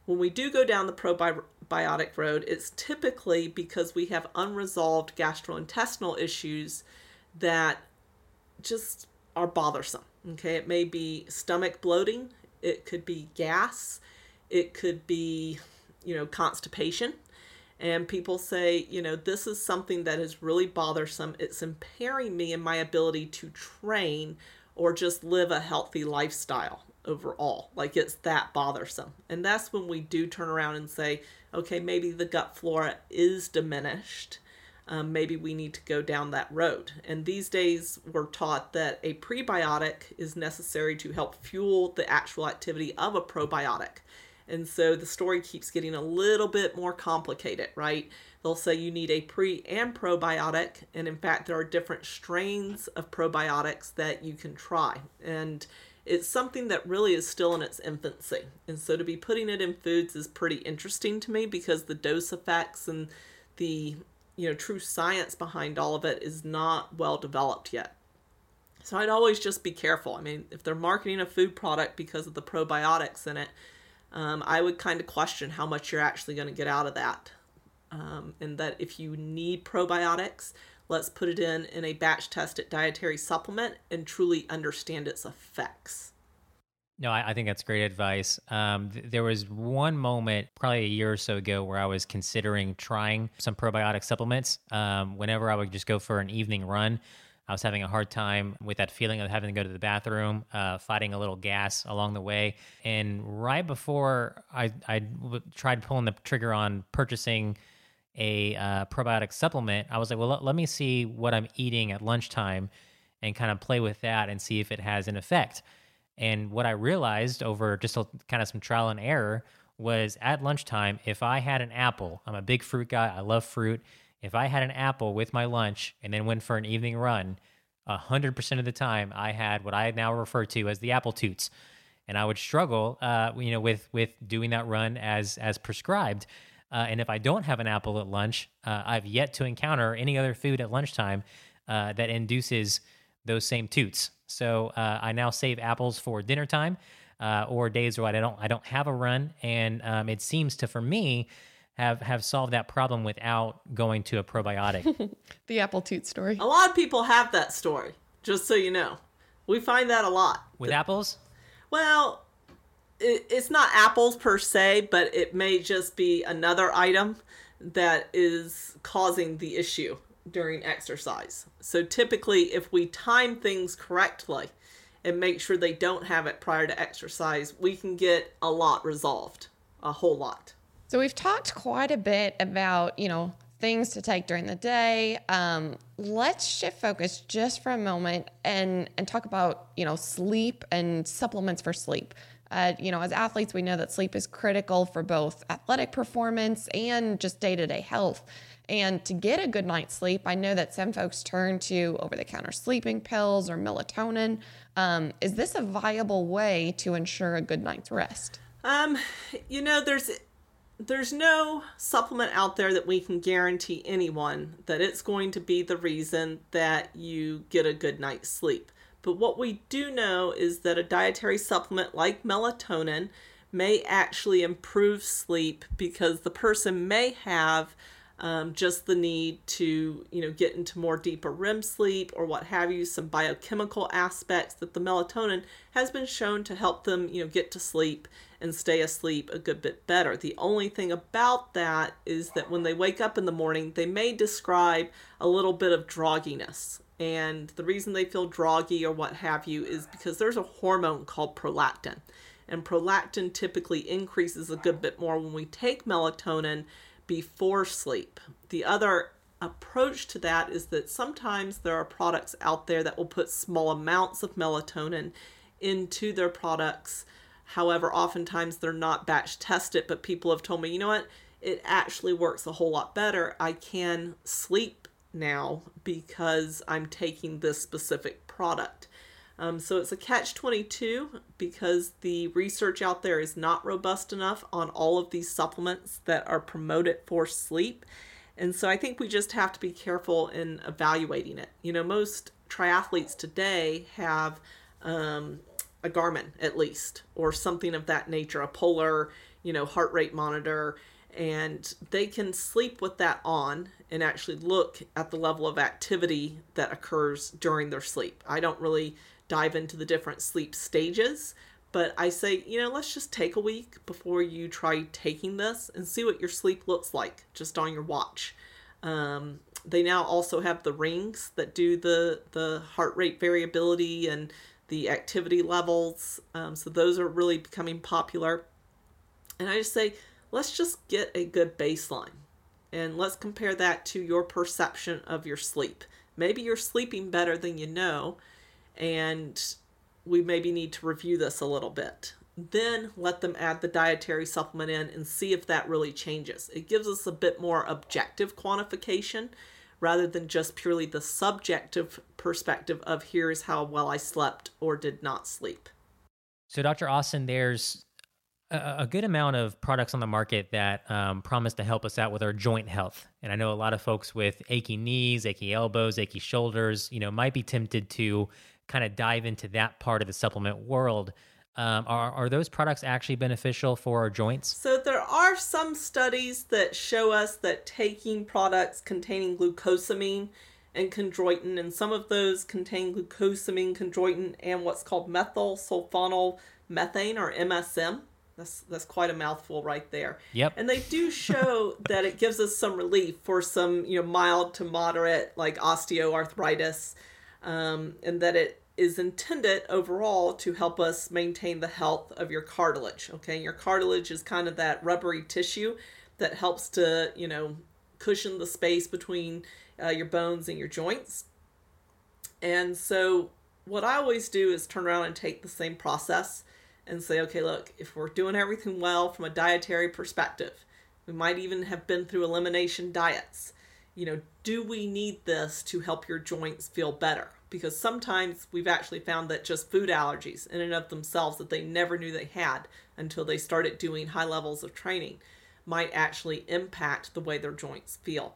When we do go down the probiotic road, it's typically because we have unresolved gastrointestinal issues that just are bothersome. Okay, it may be stomach bloating, it could be gas, it could be, you know, constipation. And people say, you know, this is something that is really bothersome. It's impairing me in my ability to train or just live a healthy lifestyle overall. Like it's that bothersome. And that's when we do turn around and say, okay, maybe the gut flora is diminished. Um, maybe we need to go down that road. And these days, we're taught that a prebiotic is necessary to help fuel the actual activity of a probiotic. And so the story keeps getting a little bit more complicated, right? They'll say you need a pre and probiotic. And in fact, there are different strains of probiotics that you can try. And it's something that really is still in its infancy. And so to be putting it in foods is pretty interesting to me because the dose effects and the you know true science behind all of it is not well developed yet. So I'd always just be careful. I mean, if they're marketing a food product because of the probiotics in it, um, I would kind of question how much you're actually going to get out of that. Um, and that if you need probiotics, let's put it in in a batch tested dietary supplement and truly understand its effects. No, I, I think that's great advice. Um, th- there was one moment, probably a year or so ago, where I was considering trying some probiotic supplements. Um, whenever I would just go for an evening run, I was having a hard time with that feeling of having to go to the bathroom, uh, fighting a little gas along the way. And right before I, I w- tried pulling the trigger on purchasing a uh, probiotic supplement, I was like, well, let, let me see what I'm eating at lunchtime and kind of play with that and see if it has an effect. And what I realized over just a, kind of some trial and error was at lunchtime, if I had an apple, I'm a big fruit guy, I love fruit. If I had an apple with my lunch and then went for an evening run, 100% of the time I had what I now refer to as the apple toots. And I would struggle, uh, you know, with with doing that run as as prescribed. Uh, and if I don't have an apple at lunch, uh, I've yet to encounter any other food at lunchtime uh, that induces those same toots. So uh, I now save apples for dinner time uh, or days where I don't I don't have a run, and um, it seems to for me have have solved that problem without going to a probiotic. the apple toot story. A lot of people have that story. Just so you know, we find that a lot with that, apples. Well, it, it's not apples per se, but it may just be another item that is causing the issue during exercise. So typically, if we time things correctly and make sure they don't have it prior to exercise, we can get a lot resolved, a whole lot. So we've talked quite a bit about, you know, things to take during the day. Um, let's shift focus just for a moment and and talk about, you know, sleep and supplements for sleep. Uh, you know, as athletes, we know that sleep is critical for both athletic performance and just day to day health. And to get a good night's sleep, I know that some folks turn to over the counter sleeping pills or melatonin. Um, is this a viable way to ensure a good night's rest? Um, you know, there's there's no supplement out there that we can guarantee anyone that it's going to be the reason that you get a good night's sleep. But what we do know is that a dietary supplement like melatonin may actually improve sleep because the person may have um, just the need to you know get into more deeper REM sleep or what have you, some biochemical aspects that the melatonin has been shown to help them you know get to sleep and stay asleep a good bit better. The only thing about that is that when they wake up in the morning, they may describe a little bit of drogginess and the reason they feel droggy or what have you is because there's a hormone called prolactin. And prolactin typically increases a good bit more when we take melatonin before sleep. The other approach to that is that sometimes there are products out there that will put small amounts of melatonin into their products. However, oftentimes they're not batch tested, but people have told me, you know what, it actually works a whole lot better. I can sleep now because I'm taking this specific product. Um, so it's a catch 22 because the research out there is not robust enough on all of these supplements that are promoted for sleep. And so I think we just have to be careful in evaluating it. You know, most triathletes today have um, a Garmin at least, or something of that nature, a polar, you know, heart rate monitor, and they can sleep with that on and actually look at the level of activity that occurs during their sleep. I don't really dive into the different sleep stages, but I say, you know, let's just take a week before you try taking this and see what your sleep looks like just on your watch. Um, they now also have the rings that do the the heart rate variability and the activity levels. Um, so those are really becoming popular. And I just say, let's just get a good baseline and let's compare that to your perception of your sleep. Maybe you're sleeping better than you know, and we maybe need to review this a little bit. Then let them add the dietary supplement in and see if that really changes. It gives us a bit more objective quantification rather than just purely the subjective perspective of here's how well I slept or did not sleep. So, Dr. Austin, there's a, a good amount of products on the market that um, promise to help us out with our joint health. And I know a lot of folks with achy knees, achy elbows, achy shoulders, you know, might be tempted to kind of dive into that part of the supplement world. Um, are, are those products actually beneficial for our joints? So, there are some studies that show us that taking products containing glucosamine and chondroitin, and some of those contain glucosamine, chondroitin, and what's called methyl sulfonyl methane or MSM. That's that's quite a mouthful right there. Yep. And they do show that it gives us some relief for some you know mild to moderate like osteoarthritis, um, and that it is intended overall to help us maintain the health of your cartilage. Okay, your cartilage is kind of that rubbery tissue that helps to, you know, cushion the space between uh, your bones and your joints. And so, what I always do is turn around and take the same process and say, okay, look, if we're doing everything well from a dietary perspective, we might even have been through elimination diets. You know, do we need this to help your joints feel better? Because sometimes we've actually found that just food allergies in and of themselves that they never knew they had until they started doing high levels of training might actually impact the way their joints feel.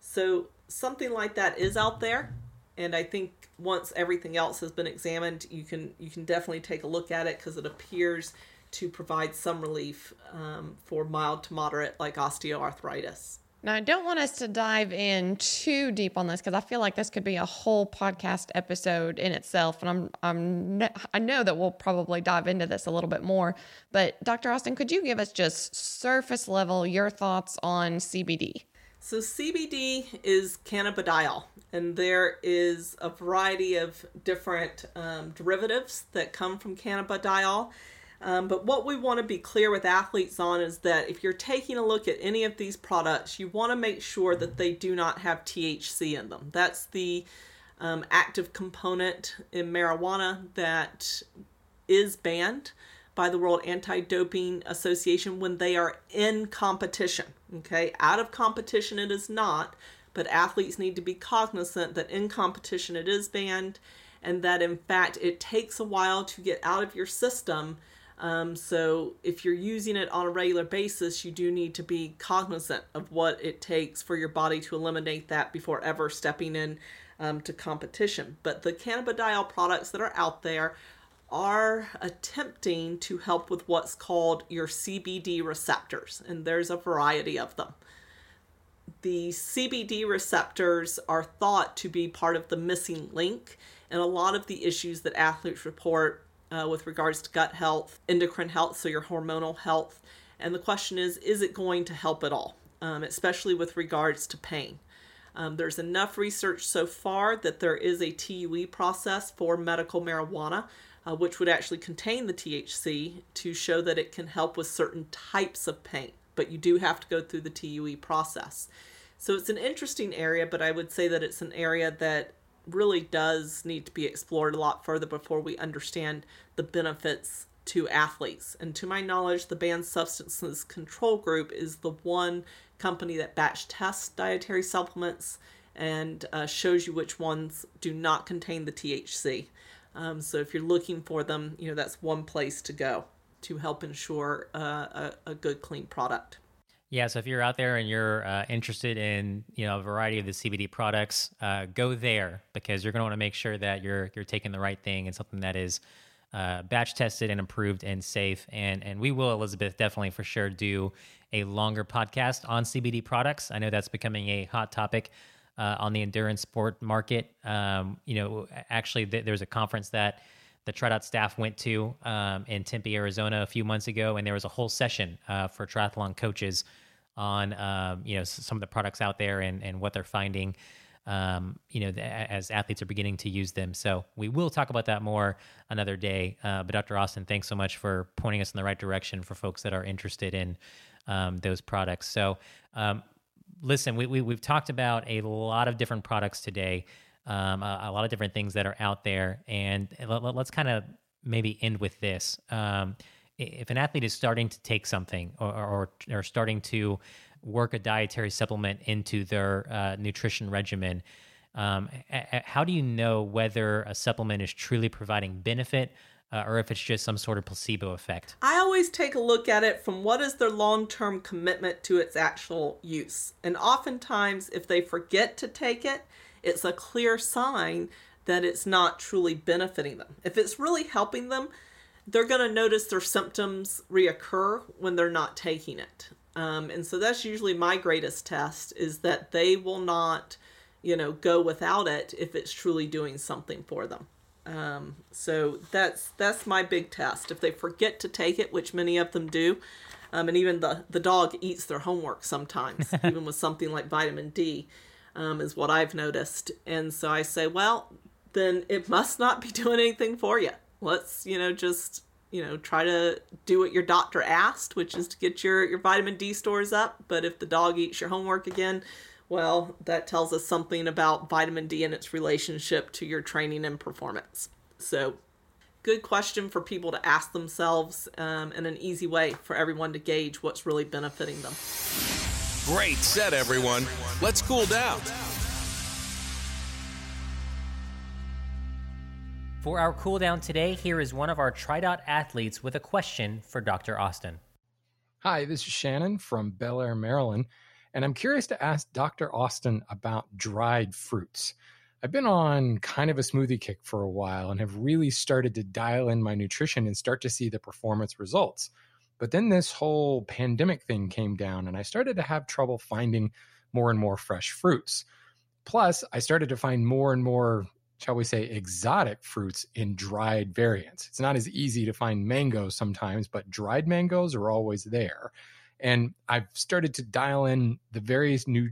So something like that is out there and I think once everything else has been examined, you can you can definitely take a look at it because it appears to provide some relief um, for mild to moderate like osteoarthritis. Now, I don't want us to dive in too deep on this because I feel like this could be a whole podcast episode in itself, and I'm I'm I know that we'll probably dive into this a little bit more. But Dr. Austin, could you give us just surface level your thoughts on CBD? So CBD is cannabidiol, and there is a variety of different um, derivatives that come from cannabidiol. Um, but what we want to be clear with athletes on is that if you're taking a look at any of these products, you want to make sure that they do not have THC in them. That's the um, active component in marijuana that is banned by the World Anti Doping Association when they are in competition. Okay, out of competition, it is not, but athletes need to be cognizant that in competition it is banned and that in fact it takes a while to get out of your system um, so if you're using it on a regular basis, you do need to be cognizant of what it takes for your body to eliminate that before ever stepping in um, to competition. But the cannabidiol products that are out there are attempting to help with what's called your CBD receptors, and there's a variety of them. The CBD receptors are thought to be part of the missing link in a lot of the issues that athletes report uh, with regards to gut health, endocrine health, so your hormonal health. And the question is, is it going to help at all, um, especially with regards to pain? Um, there's enough research so far that there is a TUE process for medical marijuana, uh, which would actually contain the THC to show that it can help with certain types of pain. But you do have to go through the TUE process. So it's an interesting area, but I would say that it's an area that really does need to be explored a lot further before we understand the benefits to athletes. And to my knowledge, the Banned Substances Control Group is the one company that batch tests dietary supplements and uh, shows you which ones do not contain the THC. Um, so if you're looking for them, you know, that's one place to go to help ensure uh, a, a good, clean product. Yeah, so if you're out there and you're uh, interested in you know a variety of the CBD products, uh, go there because you're going to want to make sure that you're you're taking the right thing and something that is uh, batch tested and approved and safe. And and we will, Elizabeth, definitely for sure do a longer podcast on CBD products. I know that's becoming a hot topic uh, on the endurance sport market. Um, you know, actually, th- there's a conference that the TriDot staff went to um, in Tempe, Arizona, a few months ago, and there was a whole session uh, for triathlon coaches on um, you know some of the products out there and and what they're finding. Um, you know, as athletes are beginning to use them. So we will talk about that more another day. Uh, but Dr. Austin, thanks so much for pointing us in the right direction for folks that are interested in um, those products. So um, listen, we, we, have talked about a lot of different products today, um, a, a, lot of different things that are out there. And let, us kind of maybe end with this. Um, if an athlete is starting to take something or, or, or, starting to work a dietary supplement into their uh, nutrition regimen, um, a, a, how do you know whether a supplement is truly providing benefit uh, or if it's just some sort of placebo effect. I always take a look at it from what is their long term commitment to its actual use. And oftentimes, if they forget to take it, it's a clear sign that it's not truly benefiting them. If it's really helping them, they're going to notice their symptoms reoccur when they're not taking it. Um, and so that's usually my greatest test is that they will not, you know, go without it if it's truly doing something for them. Um, so that's that's my big test. If they forget to take it, which many of them do, um, and even the the dog eats their homework sometimes, even with something like vitamin D, um, is what I've noticed. And so I say, well, then it must not be doing anything for you. Let's you know just you know try to do what your doctor asked, which is to get your your vitamin D stores up. But if the dog eats your homework again, well, that tells us something about vitamin D and its relationship to your training and performance. So, good question for people to ask themselves um, and an easy way for everyone to gauge what's really benefiting them. Great set, everyone. Let's cool down. For our cool down today, here is one of our TriDot athletes with a question for Dr. Austin. Hi, this is Shannon from Bel Air, Maryland. And I'm curious to ask Dr. Austin about dried fruits. I've been on kind of a smoothie kick for a while and have really started to dial in my nutrition and start to see the performance results. But then this whole pandemic thing came down and I started to have trouble finding more and more fresh fruits. Plus, I started to find more and more, shall we say, exotic fruits in dried variants. It's not as easy to find mangoes sometimes, but dried mangoes are always there and I've started to dial in the various new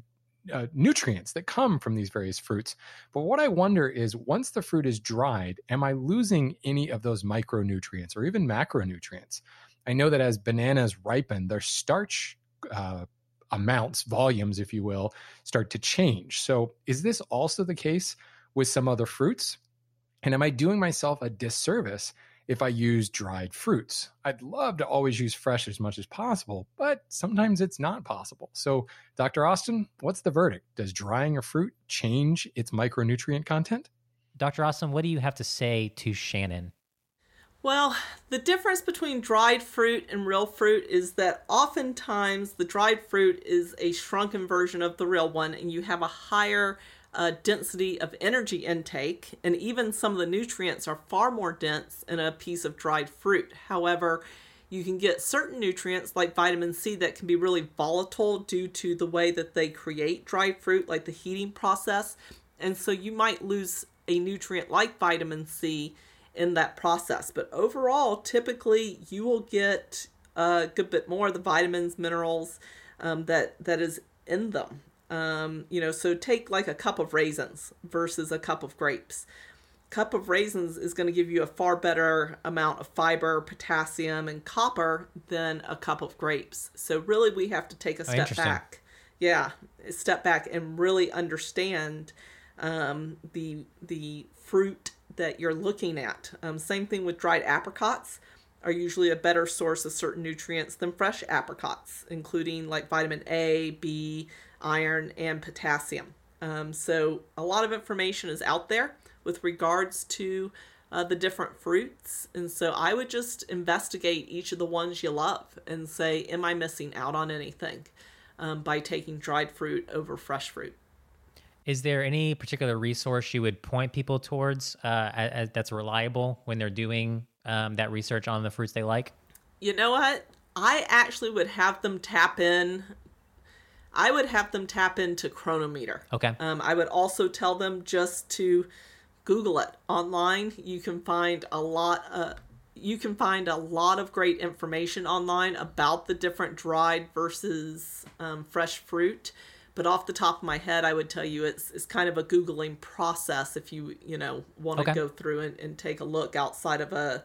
uh, nutrients that come from these various fruits. But what I wonder is once the fruit is dried, am I losing any of those micronutrients or even macronutrients? I know that as bananas ripen, their starch uh, amounts, volumes, if you will, start to change. So is this also the case with some other fruits? And am I doing myself a disservice if I use dried fruits. I'd love to always use fresh as much as possible, but sometimes it's not possible. So, Dr. Austin, what's the verdict? Does drying a fruit change its micronutrient content? Dr. Austin, what do you have to say to Shannon? Well, the difference between dried fruit and real fruit is that oftentimes the dried fruit is a shrunken version of the real one, and you have a higher uh, density of energy intake, and even some of the nutrients are far more dense in a piece of dried fruit. However, you can get certain nutrients like vitamin C that can be really volatile due to the way that they create dried fruit, like the heating process. And so you might lose a nutrient like vitamin C in that process. But overall, typically you will get a good bit more of the vitamins, minerals um, that that is in them. Um, you know, so take like a cup of raisins versus a cup of grapes. Cup of raisins is going to give you a far better amount of fiber, potassium, and copper than a cup of grapes. So really, we have to take a oh, step oh, back. Yeah, step back and really understand um, the the fruit that you're looking at. Um, same thing with dried apricots are usually a better source of certain nutrients than fresh apricots, including like vitamin A, B, iron, and potassium. Um, so, a lot of information is out there with regards to uh, the different fruits. And so, I would just investigate each of the ones you love and say, Am I missing out on anything um, by taking dried fruit over fresh fruit? Is there any particular resource you would point people towards uh, as, that's reliable when they're doing um, that research on the fruits they like? You know what? I actually would have them tap in. I would have them tap into Cronometer. Okay. Um, I would also tell them just to Google it online. You can find a lot. Uh, you can find a lot of great information online about the different dried versus um, fresh fruit. But off the top of my head, I would tell you it's it's kind of a googling process if you you know want to Okay. go through and, and take a look outside of a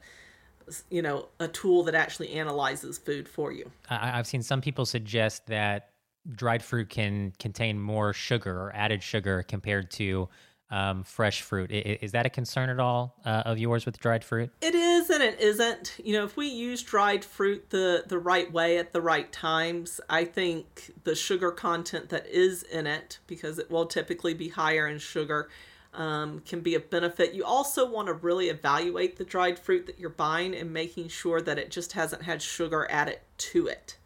you know a tool that actually analyzes food for you. I, I've seen some people suggest that dried fruit can contain more sugar or added sugar compared to um, fresh fruit. I- Is that a concern at all uh, of yours with dried fruit? It is and it isn't. You know, if we use dried fruit the the right way at the right times, I think the sugar content that is in it, because it will typically be higher in sugar, um, can be a benefit. You also want to really evaluate the dried fruit that you're buying and making sure that it just hasn't had sugar added to it.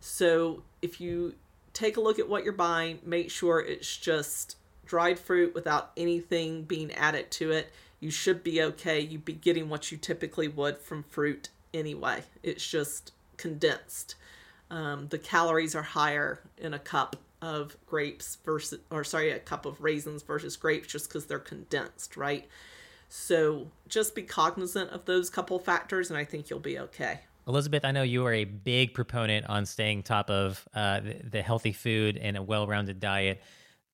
So if you take a look at what you're buying, make sure it's just dried fruit without anything being added to it. You should be okay. You'd be getting what you typically would from fruit anyway. It's just condensed. Um, the calories are higher in a cup of grapes versus, or sorry, a cup of raisins versus grapes just because they're condensed, right? So just be cognizant of those couple factors, and I think you'll be okay. Elizabeth, I know you are a big proponent on staying top of uh, the, the healthy food and a well-rounded diet.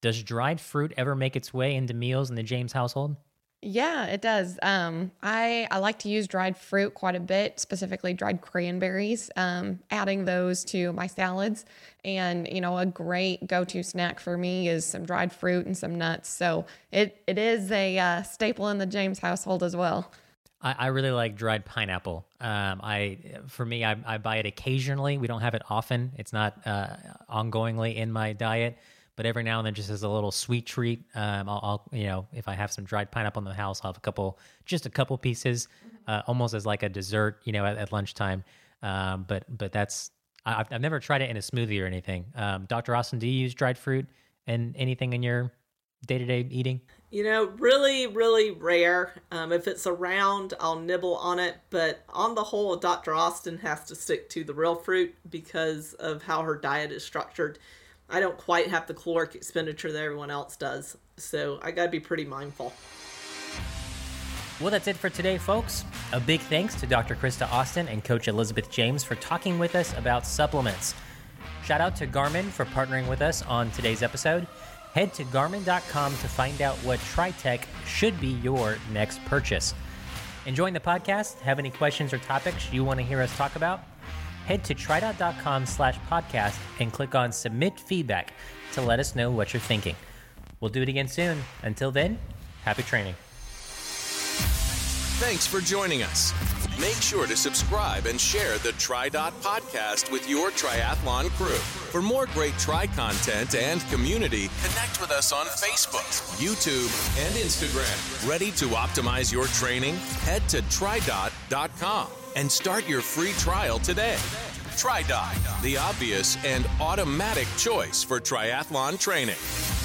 Does dried fruit ever make its way into meals in the James household? Yeah, it does. Um, I I like to use dried fruit quite a bit, specifically dried cranberries. Um, adding those to my salads, and you know, a great go-to snack for me is some dried fruit and some nuts. So it it is a uh, staple in the James household as well. I, I really like dried pineapple. Um, I for me, I, I buy it occasionally. We don't have it often. It's not uh, ongoingly in my diet, but every now and then, just as a little sweet treat, um, I'll, I'll you know if I have some dried pineapple in the house, I'll have a couple, just a couple pieces, uh, almost as like a dessert, you know, at, at lunchtime. Um, but but that's I've, I've never tried it in a smoothie or anything. Um, Dr. Austin, do you use dried fruit and anything in your day to day eating? You know, really, really rare. Um, if it's around, I'll nibble on it. But on the whole, Dr. Austin has to stick to the real fruit because of how her diet is structured. I don't quite have the caloric expenditure that everyone else does. So I got to be pretty mindful. Well, that's it for today, folks. A big thanks to Dr. Krista Austin and Coach Elizabeth James for talking with us about supplements. Shout out to Garmin for partnering with us on today's episode. Head to garmin.com to find out what TriTech should be your next purchase. Enjoying the podcast? Have any questions or topics you want to hear us talk about? Head to tridot.com slash podcast and click on submit feedback to let us know what you're thinking. We'll do it again soon. Until then, happy training. Thanks for joining us. Make sure to subscribe and share the TriDot podcast with your triathlon crew. For more great Tri content and community, connect with us on Facebook, YouTube, and Instagram. Ready to optimize your training? Head to tridot.com and start your free trial today. TriDot, the obvious and automatic choice for triathlon training.